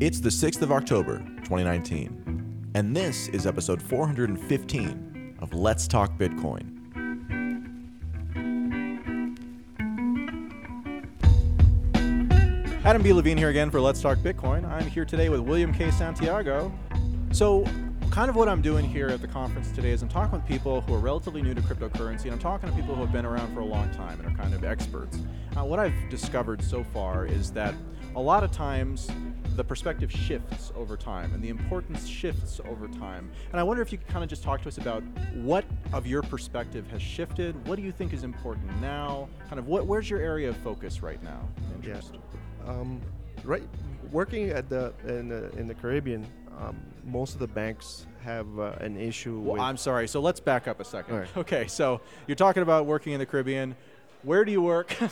It's the 6th of October, 2019, and this is episode 415 of Let's Talk Bitcoin. Adam B. Levine here again for Let's Talk Bitcoin. I'm here today with William K. Santiago. So, kind of what I'm doing here at the conference today is I'm talking with people who are relatively new to cryptocurrency, and I'm talking to people who have been around for a long time and are kind of experts. Uh, what I've discovered so far is that a lot of times the perspective shifts over time and the importance shifts over time. And I wonder if you could kind of just talk to us about what of your perspective has shifted. What do you think is important now? Kind of what, where's your area of focus right now? Interest. Um, right, working at the in the, in the Caribbean, um, most of the banks have uh, an issue Well, with. I'm sorry. So let's back up a second. Right. Okay, so you're talking about working in the Caribbean. Where do you work?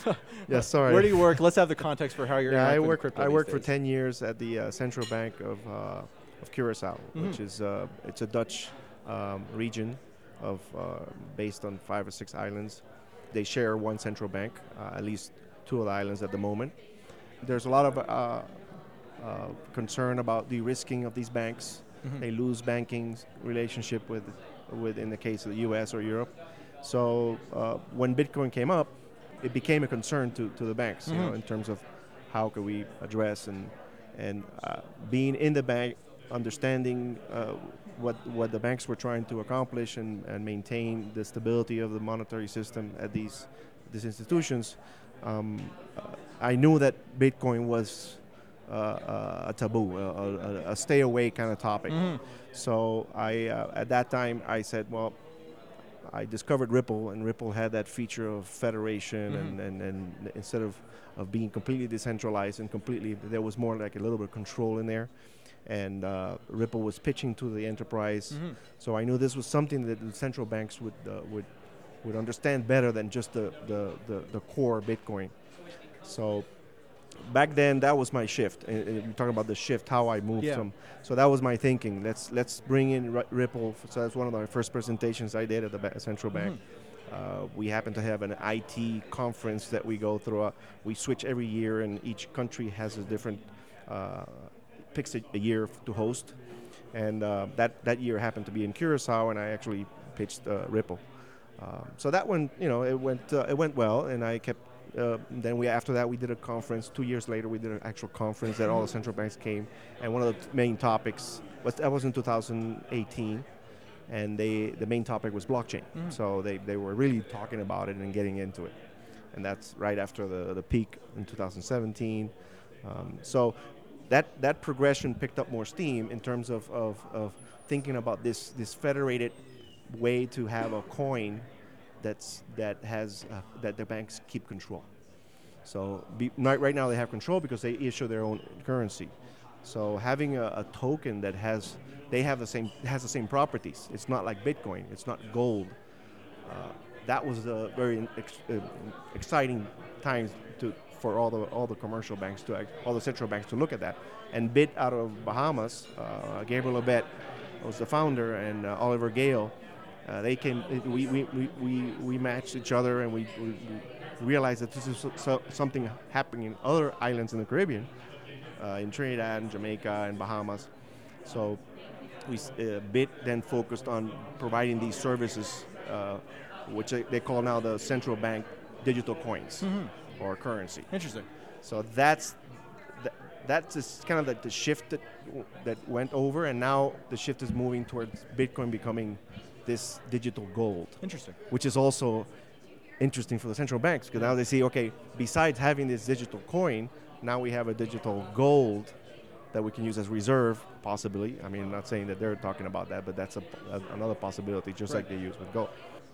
Yeah, sorry. Where do you work? Let's have the context for how you're. yeah, I work. I worked for ten years at the uh, Central Bank of uh, of Curacao, which Mhm. is uh, it's a Dutch um, region of uh, based on five or six islands. They share one central bank, uh, at least two of the islands at the moment. There's a lot of uh, concern about the risking of these banks. Mhm. They lose banking relationship with, with in the case of the U.S. or Europe. So uh, when Bitcoin came up, it became a concern to, to the banks, you know, Mhm. in terms of how could we address and and uh, being in the bank, understanding uh, what what the banks were trying to accomplish and, and maintain the stability of the monetary system at these these institutions. Um, uh, I knew that Bitcoin was uh, uh, a taboo, a, a, a stay away kind of topic. Mhm. So I, uh, at that time, I said, well, I discovered Ripple, and Ripple had that feature of federation, Mhm. and, and, and instead of, of being completely decentralized and completely, there was more like a little bit of control in there. And uh, Ripple was pitching to the enterprise. Mhm. So I knew this was something that the central banks would, uh, would, would understand better than just the, the, the, the core Bitcoin. So back then that was my shift. And, you're talking about the shift how i moved Yeah. from so that was my thinking. Let's let's bring in Ri- ripple. So that's one of my first presentations i did at the ba- central bank. Uh, we happen to have an it conference that we go through. Uh, we switch every year and each country has a different uh, picks a, a year f- to host. And uh, that that year happened to be in curacao and i actually pitched uh, ripple. Um, so that one you know it went uh, it went well and i kept uh, then we after that we did a conference. Two years later, we did an actual conference that all the central banks came, and one of the main topics was that was in 2018, and they the main topic was blockchain. Mhm. So they, they were really talking about it and getting into it, and that's right after the the peak in 2017. Um, so that that progression picked up more steam in terms of, of, of thinking about this this federated way to have a coin that's that has uh, that the banks keep control. So be, right now they have control because they issue their own currency. So having a, a token that has they have the same has the same properties. It's not like Bitcoin. It's not gold. Uh, that was a very ex, uh, exciting time to for all the all the commercial banks to all the central banks to look at that. And Bitt out of Bahamas, uh, Gabriel Abed was the founder, and uh, Oliver Gale. Uh, they came. We, we, we, we, matched each other, and we, we, realized that this is so, so, something happening in other islands in the Caribbean, uh, in Trinidad, and Jamaica, and Bahamas. So we uh, Bitt then focused on providing these services, uh, which they call now the central bank digital coins Mhm. or currency. Interesting. So that's th- that's kind of like the shift that that went over, and now the shift is moving towards Bitcoin becoming this digital gold, Interesting. which is also interesting for the central banks because now they see, okay, besides having this digital coin, now we have a digital gold that we can use as reserve, possibly. I mean, I'm not saying that they're talking about that, but that's a, a- another possibility, just like they use with gold.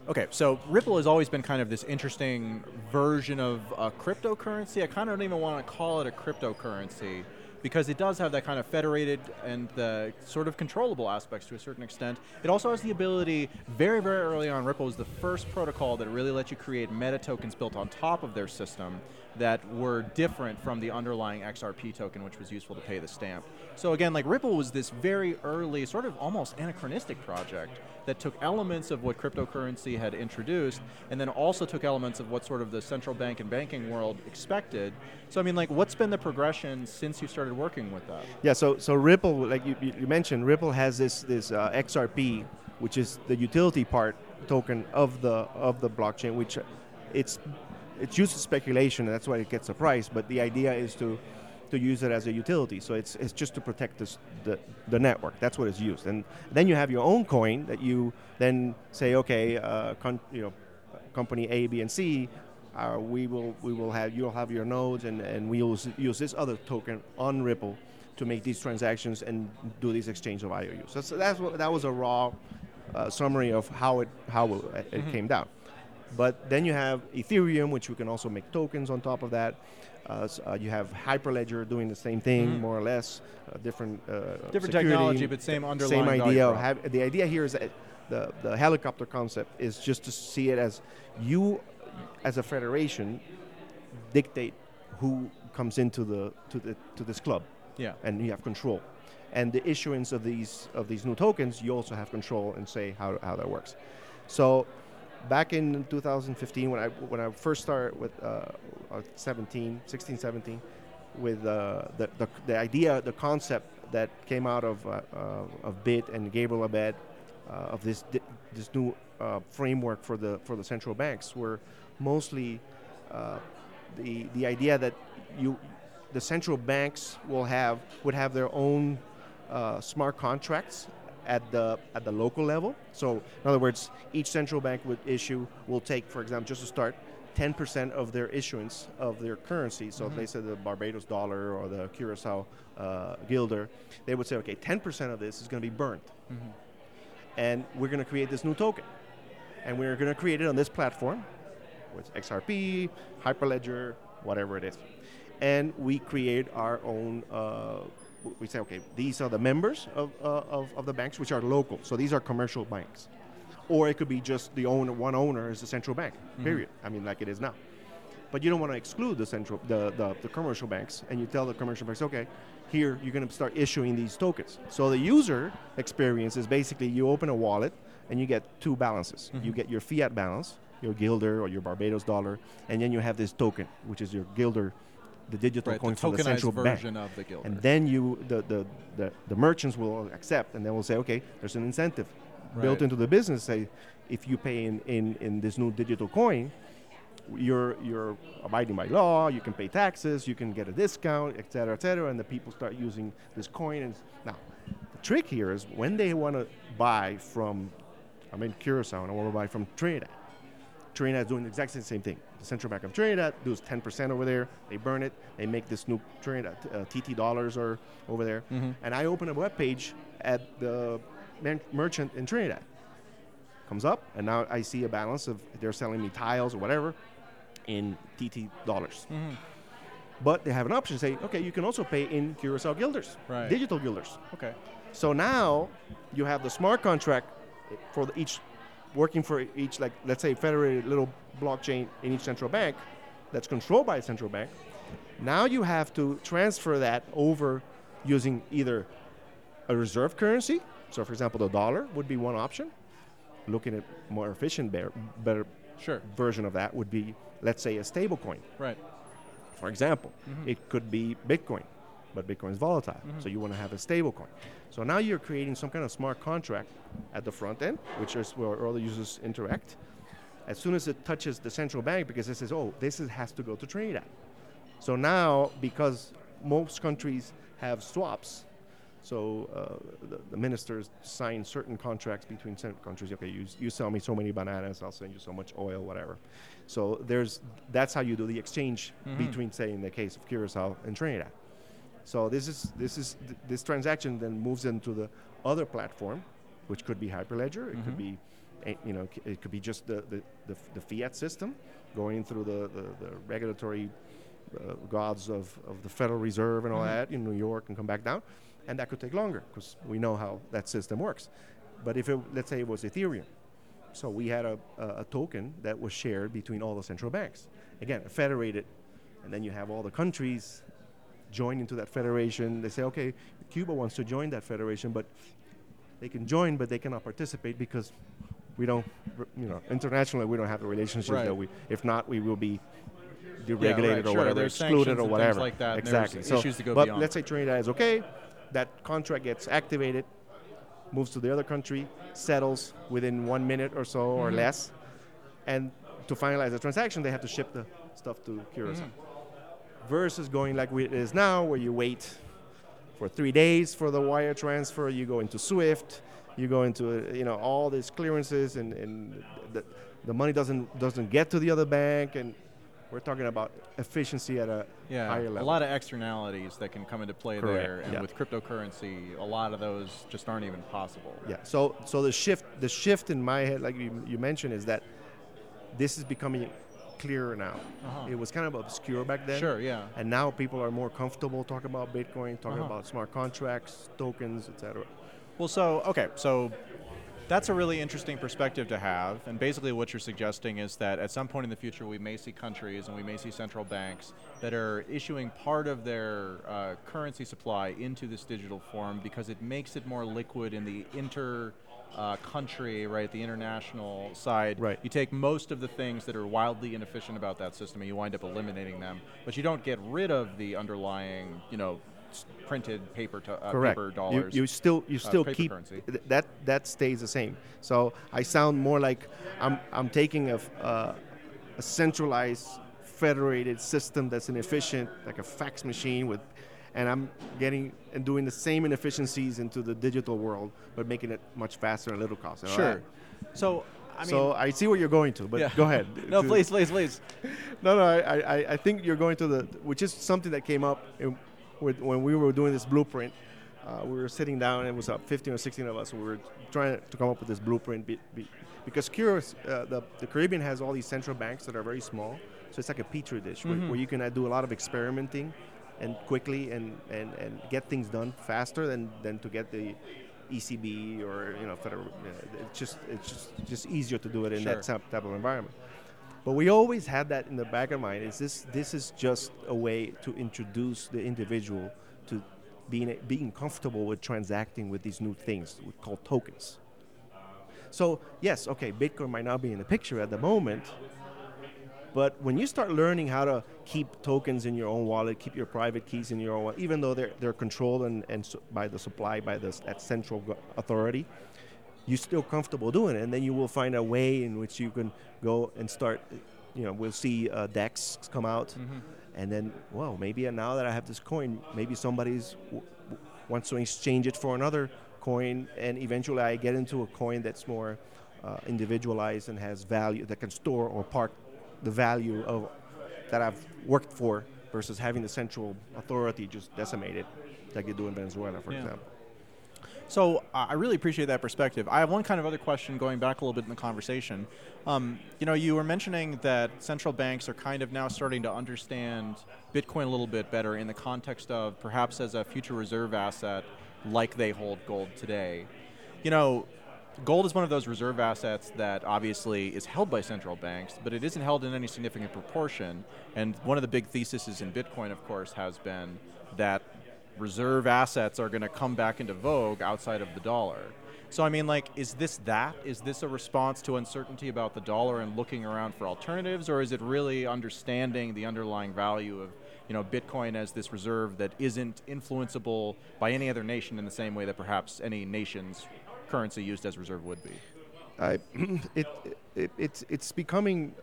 Okay, so Ripple has always been kind of this interesting version of a cryptocurrency. I kind of don't even want to call it a cryptocurrency because it does have that kind of federated and the sort of controllable aspects to a certain extent. It also has the ability, very, very early on, Ripple was the first protocol that really let you create meta tokens built on top of their system that were different from the underlying XRP token, which was useful to pay the stamp. So again, like Ripple was this very early, sort of almost anachronistic project that took elements of what cryptocurrency had introduced, and then also took elements of what sort of the central bank and banking world expected. So I mean, like, what's been the progression since you started working with that? Yeah, so so Ripple, like you, you mentioned, Ripple has this this uh, XRP, which is the utility part token of the of the blockchain, which it's it's used for speculation, and that's why it gets a price. But the idea is to to use it as a utility. So it's it's just to protect this, the the network. That's what it's used. And then you have your own coin that you then say, okay, uh, con- you know, company A, B, and C. Uh, we will we will have you'll have your nodes, and and we will use this other token on Ripple to make these transactions and do this exchange of IOUs. So, so that's what that was a raw uh, summary of how it how it, it mm-hmm. came down. But then you have Ethereum, which you can also make tokens on top of that. Uh, so, uh, you have Hyperledger doing the same thing, mm-hmm. more or less, uh, different uh, different technology, but same underlying. Same idea. Have, the idea here is that the the helicopter concept is just to see it as you, as a federation, dictate who comes into the to the to this club. Yeah. And you have control. And the issuance of these of these new tokens, you also have control and say how, how that works. So back in 2015 when I when I first started with uh, uh 17, 16, 17, with uh, the, the, the idea, the concept that came out of uh, uh of Bitt and Gabriel Abed uh, of this this new framework for the for the central banks were mostly the the idea that you the central banks will have would have their own smart contracts at the at the local level. So in other words, each central bank would issue will take, for example, just to start, 10% of their issuance of their currency. So mm-hmm. if they said the Barbados dollar or the Curacao uh, guilder, they would say, okay, 10% of this is going to be burnt, mm-hmm. and we're going to create this new token, and we're going to create it on this platform, with XRP, Hyperledger, whatever it is, and we create our own. Uh, we say, okay, these are the members of, uh, of, of, the banks, which are local. So these are commercial banks. Or it could be just the owner, one owner is the central bank, mm-hmm. period. I mean, like it is now. But you don't want to exclude the central, the, the, the commercial banks, and you tell the commercial banks, okay, here you're going to start issuing these tokens. So the user experience is basically you open a wallet and you get two balances. Mm-hmm. You get your fiat balance, your guilder or your Barbados dollar, and then you have this token, which is your guilder the digital right, coin the from the central version bank. of the. And then you, the, the, the, the, merchants will accept, and then will say, okay, there's an incentive right. built into the business. Say, if you pay in, in, in this new digital coin, you're you're abiding by law. You can pay taxes. You can get a discount, et cetera, et cetera. And the people start using this coin. And now, the trick here is when they want to buy from, I'm in Curacao and I want to buy from Trinidad. Trinidad is doing exactly the same thing. The Central Bank of Trinidad does 10% over there. They burn it. They make this new Trinidad uh, TT dollars or over there. Mm-hmm. And I open a web page at the man- merchant in Trinidad. Comes up, and now I see a balance of they're selling me tiles or whatever in TT dollars. Mm-hmm. But they have an option say, okay, you can also pay in Curacao guilders, right. digital guilders. Okay. So now you have the smart contract for each working for each, like let's say, federated little blockchain in each central bank that's controlled by a central bank. Now you have to transfer that over using either a reserve currency. So, for example, the dollar would be one option. Looking at more efficient, better, better sure. version of that would be, let's say, a stable coin. Right. For example, mm-hmm. it could be Bitcoin but Bitcoin is volatile. Mm-hmm. So you want to have a stable coin. So now you're creating some kind of smart contract at the front end, which is where all the users interact. As soon as it touches the central bank, because it says, oh, this is, has to go to Trinidad. So now, because most countries have swaps, so uh, the, the, ministers sign certain contracts between countries. Okay, you, you sell me so many bananas, I'll send you so much oil, whatever. So there's that's how you do the exchange mm-hmm. between, say, in the case of Curacao and Trinidad. So this is this is th- this transaction then moves into the other platform, which could be Hyperledger. It mm-hmm. could be, you know, it could be just the the, the, the fiat system going through the the, the regulatory uh, gods of, of the Federal Reserve and all mm-hmm. that in New York and come back down, and that could take longer because we know how that system works. But if it, let's say it was Ethereum, so we had a, a, a token that was shared between all the central banks. Again, a federated and then you have all the countries join into that federation. They say, okay, Cuba wants to join that federation, but they can join, but they cannot participate because we don't, you know, internationally we don't have the relationship Right. that we. If not, we will be deregulated right, or sure, whatever, there's excluded or whatever. like that, Exactly. So, issues to go but beyond. let's say Trinidad is okay. That contract gets activated, moves to the other country, settles within one minute or so or Mm-hmm. less, and to finalize the transaction, they have to ship the stuff to Curacao. Mm-hmm. Versus going like it is now, where you wait for three days for the wire transfer, you go into SWIFT, you go into you know all these clearances, and, and the, the money doesn't doesn't get to the other bank, and we're talking about efficiency at a Yeah, higher level. a lot of externalities that can come into play Correct, there, and yeah. with cryptocurrency, a lot of those just aren't even possible. Yeah. So so the shift the shift in my head, like you, you mentioned, is that this is becoming clearer now. Uh-huh. It was kind of obscure back then. Sure, yeah. And now people are more comfortable talking about Bitcoin, talking Uh-huh. about smart contracts, tokens, etc. Well, so okay, so that's a really interesting perspective to have, and basically what you're suggesting is that at some point in the future we may see countries and we may see central banks that are issuing part of their uh, currency supply into this digital form because it makes it more liquid in the inter. Uh, country, right, the international side. Right. You take most of the things that are wildly inefficient about that system, and you wind up eliminating them. But you don't get rid of the underlying, you know, printed paper, to, uh, Correct. paper You, dollars. you still you still paper keep th- that that stays the same. So I sound more like I'm I'm taking a, uh, a centralized federated system that's inefficient, like a fax machine with, and I'm getting and doing the same inefficiencies into the digital world, but making it much faster and little cost. Sure. that. So, I mean, so I see where you're going to, but yeah. go ahead. no, please, please, please. no, no, I, I, I think you're going to the, which is something that came up in, with, when we were doing this blueprint. Uh, we were sitting down, and it was about 15 or 16 of us, and we were trying to come up with this blueprint be, be, because curious, uh, the, the Caribbean has all these central banks that are very small, so it's like a petri dish where, Mhm. where you can uh, do a lot of experimenting and quickly and, and, and get things done faster than, than to get the ECB or you know federal. It's just it's just just easier to do it in Sure. that type type of environment. But we always had that in the back of mind. Is this this is just a way to introduce the individual to being being comfortable with transacting with these new things we call tokens. So yes, okay, Bitcoin might not be in the picture at the moment, but when you start learning how to keep tokens in your own wallet, keep your private keys in your own wallet, even though they're, they're controlled and, and by the supply by this, that central authority, you're still comfortable doing it. And then you will find a way in which you can go and start, you know, we'll see uh, DEX come out. Mm-hmm. And then, well, maybe now that I have this coin, maybe somebody's w- w- wants to exchange it for another coin, and eventually I get into a coin that's more uh, individualized and has value that can store or park the value of that I've worked for versus having the central authority just decimated, like they do in Venezuela, for Yeah. example. So uh, I really appreciate that perspective. I have one kind of other question going back a little bit in the conversation. Um, you know, you were mentioning that central banks are kind of now starting to understand Bitcoin a little bit better in the context of perhaps as a future reserve asset, like they hold gold today. You know, gold is one of those reserve assets that obviously is held by central banks, but it isn't held in any significant proportion. And one of the big theses in Bitcoin, of course, has been that reserve assets are going to come back into vogue outside of the dollar. So I mean, like, is this that? Is this a response to uncertainty about the dollar and looking around for alternatives, or is it really understanding the underlying value of, you know, Bitcoin as this reserve that isn't influenceable by any other nation in the same way that perhaps any nation's currency used as reserve would be? I, it, it, it's, it's becoming,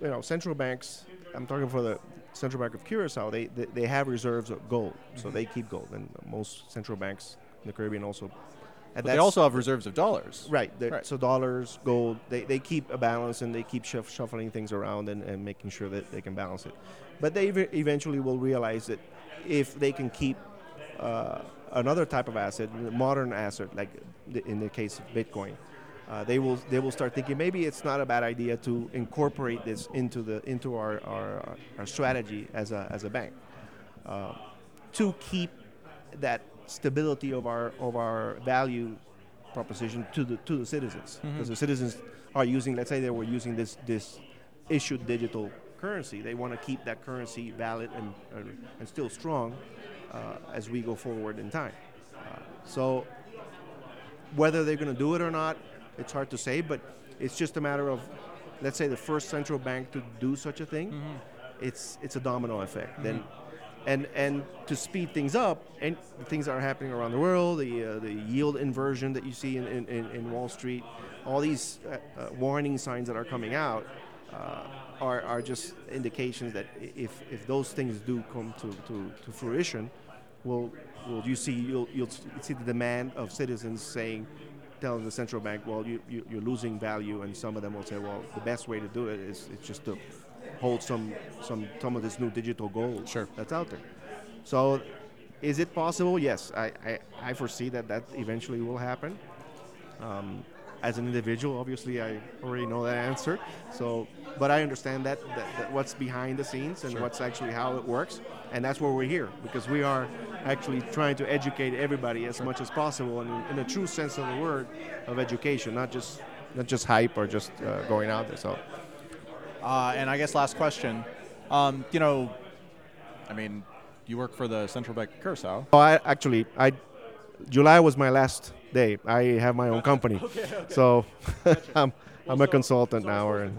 you know, central banks, I'm talking for the Central Bank of Curacao, they, they, they have reserves of gold, so they keep gold. And most central banks in the Caribbean also. And But they also have reserves of dollars. Right. Right. So dollars, gold, they, they keep a balance and they keep shuff, shuffling things around and, and making sure that they can balance it. But they ev- eventually will realize that if they can keep uh, another type of asset, modern asset, like in the case of Bitcoin, uh, they will they will start thinking maybe it's not a bad idea to incorporate this into the into our, our, our strategy as a, as a bank uh, to keep that stability of our of our value proposition to the to the citizens. Because the citizens are using let's say they were using this this issued digital currency. They want to keep that currency valid and, and, and still strong as we go forward in time. Uh, so whether they're going to do it or not, it's hard to say, but it's just a matter of, let's say, the first central bank to do such a thing. It's it's a domino effect. Then, and and to speed things up, and the things that are happening around the world, the uh, the yield inversion that you see in, in, in, in Wall Street, all these uh, uh, warning signs that are coming out. Uh, are, are just indications that if, if those things do come to, to, to fruition, will will you see you'll you'll see the demand of citizens saying, telling the central bank, well, you, you you're losing value, and some of them will say, well, the best way to do it is it's just to hold some some some of this new digital gold Sure. that's out there. So, is it possible? Yes, I, I, I foresee that that eventually will happen. Um, as an individual, obviously, I already know that answer. So, but I understand that, that, that what's behind the scenes and Sure. what's actually how it works, and that's where we're here because we are actually trying to educate everybody as much as possible, and in, in a true sense of the word, of education, not just not just hype or just uh, going out there. So, Uh, and I guess last question. Um, you know, I mean, you work for the Central Bank Curacao. oh, I actually, I July was my last day. I have my own company, so I'm I'm a consultant now. Or,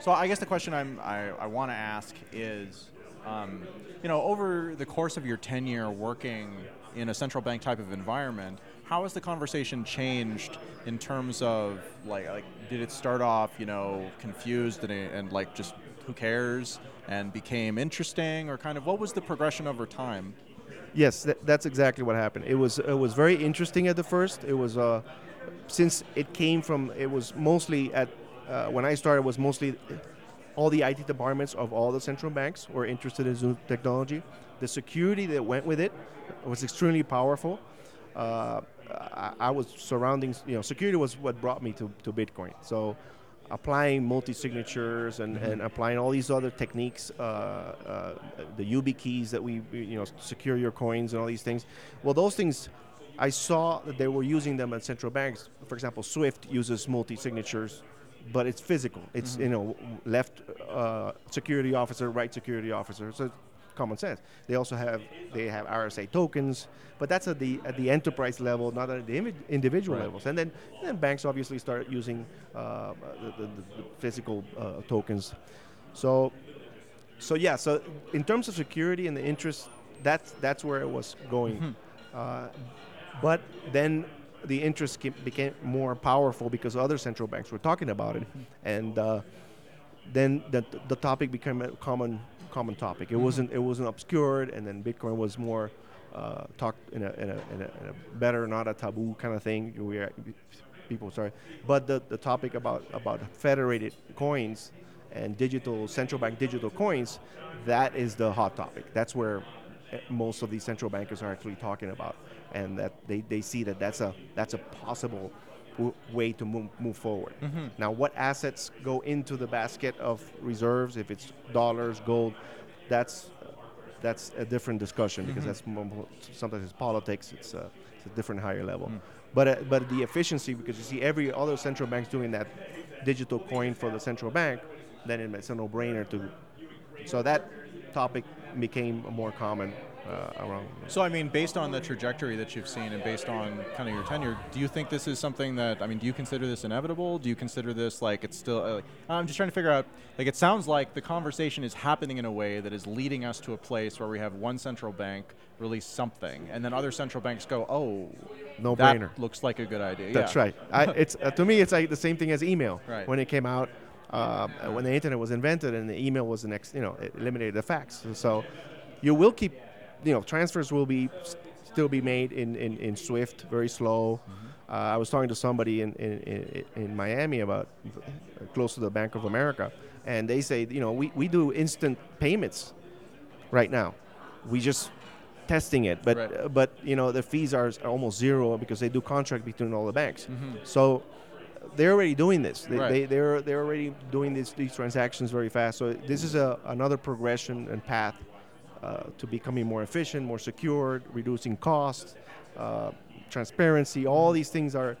So I guess the question I'm, I, I want to ask is, um, you know, over the course of your tenure working in a central bank type of environment, how has the conversation changed in terms of like, like did it start off, you know, confused and, and like just who cares, and became interesting, or kind of what was the progression over time? Yes, that, that's exactly what happened. It was it was very interesting at the first. It was uh, since it came from it was mostly at uh, when I started was mostly all the IT departments of all the central banks were interested in Zoom technology. The security that went with it was extremely powerful. Uh, I, I was surrounding you know security was what brought me to, to Bitcoin. So applying multi-signatures and, and applying all these other techniques, uh, uh, the YubiKeys that we, you know, secure your coins and all these things. Well, those things, I saw that they were using them at central banks. For example, SWIFT uses multi-signatures, but it's physical. It's you know left uh, security officer, right security officer. So common sense. They also have they have RSA tokens, but that's at the at the enterprise level, not at the individual Right. levels. And then then banks obviously start using uh, the, the, the physical uh, tokens. So so yeah. So in terms of security and the interest, that's that's where it was going. Uh, but then the interest became more powerful because other central banks were talking about it, and uh, then the, the topic became a common common topic. It wasn't it wasn't obscured, and then Bitcoin was more uh, talked in a, in, a, in, a, in a better, not a taboo kind of thing. We are, people sorry, but the, the topic about about federated coins and digital central bank digital coins, that is the hot topic. That's where eh, most of these central bankers are actually talking about, and that they, they see that that's a that's a possible w- way to move, move forward. Mm-hmm. Now, what assets go into the basket of reserves? If it's dollars, gold, that's that's a different discussion because mm-hmm. that's more, more- sometimes it's politics. It's a, it's a different higher level. Mm. But uh, but the efficiency because you see every other central bank's doing that digital coin for the central bank, then it- it's a no-brainer to. So that topic became more common uh, around. So, I mean, based on the trajectory that you've seen and based on kind of your tenure, do you think this is something that, I mean, do you consider this inevitable? Do you consider this like it's still, uh, like, I'm just trying to figure out, like, it sounds like the conversation is happening in a way that is leading us to a place where we have one central bank release something, and then other central banks go, oh, No that brainer. looks like a good idea. That's Yeah. right. I, it's uh, to me, it's like the same thing as email. Right. When it came out, uh, when the internet was invented, and the email was the next, you know, it eliminated the fax. So you will keep, you know, transfers will be still be made in, in, in Swift, very slow. Mm-hmm. Uh, I was talking to somebody in, in, in, in Miami about close to the Bank of America, and they say, you know, we, we do instant payments right now. We just testing it, but Right. uh, but you know the fees are, almost zero because they do contract between all the banks. Mhm. So they're already doing this. They, Right. they, they're they're already doing this, these transactions very fast. So this is a, another progression and path to becoming more efficient, more secure, reducing costs, uh, transparency. All these things are.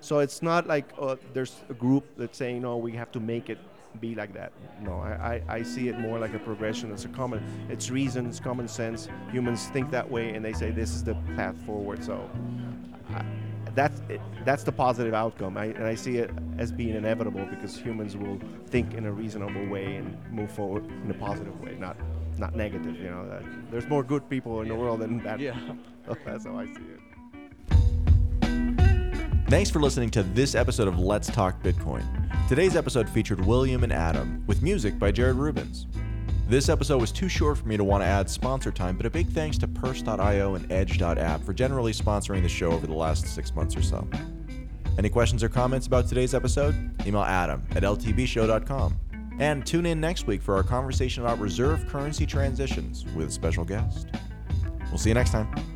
So it's not like uh, there's a group that's saying, "No, we have to make it be like that. No, I, I, I see it more like a progression. It's a common, it's reasons, common sense. Humans think that way, and they say this is the path forward. So I, that's it, that's the positive outcome, I, and I see it as being inevitable because humans will think in a reasonable way and move forward in a positive way, not not negative. You know, that there's more good people in the world than bad. Yeah. that's how I see it. Thanks for listening to this episode of Let's Talk Bitcoin. Today's episode featured William and Adam, with music by Jared Rubens. This episode was too short for me to want to add sponsor time, but a big thanks to Purse.io and Edge.app for generally sponsoring the show over the last six months or so. Any questions or comments about today's episode? Email adam at ltbshow.com. And tune in next week for our conversation about reserve currency transitions with a special guest. We'll see you next time.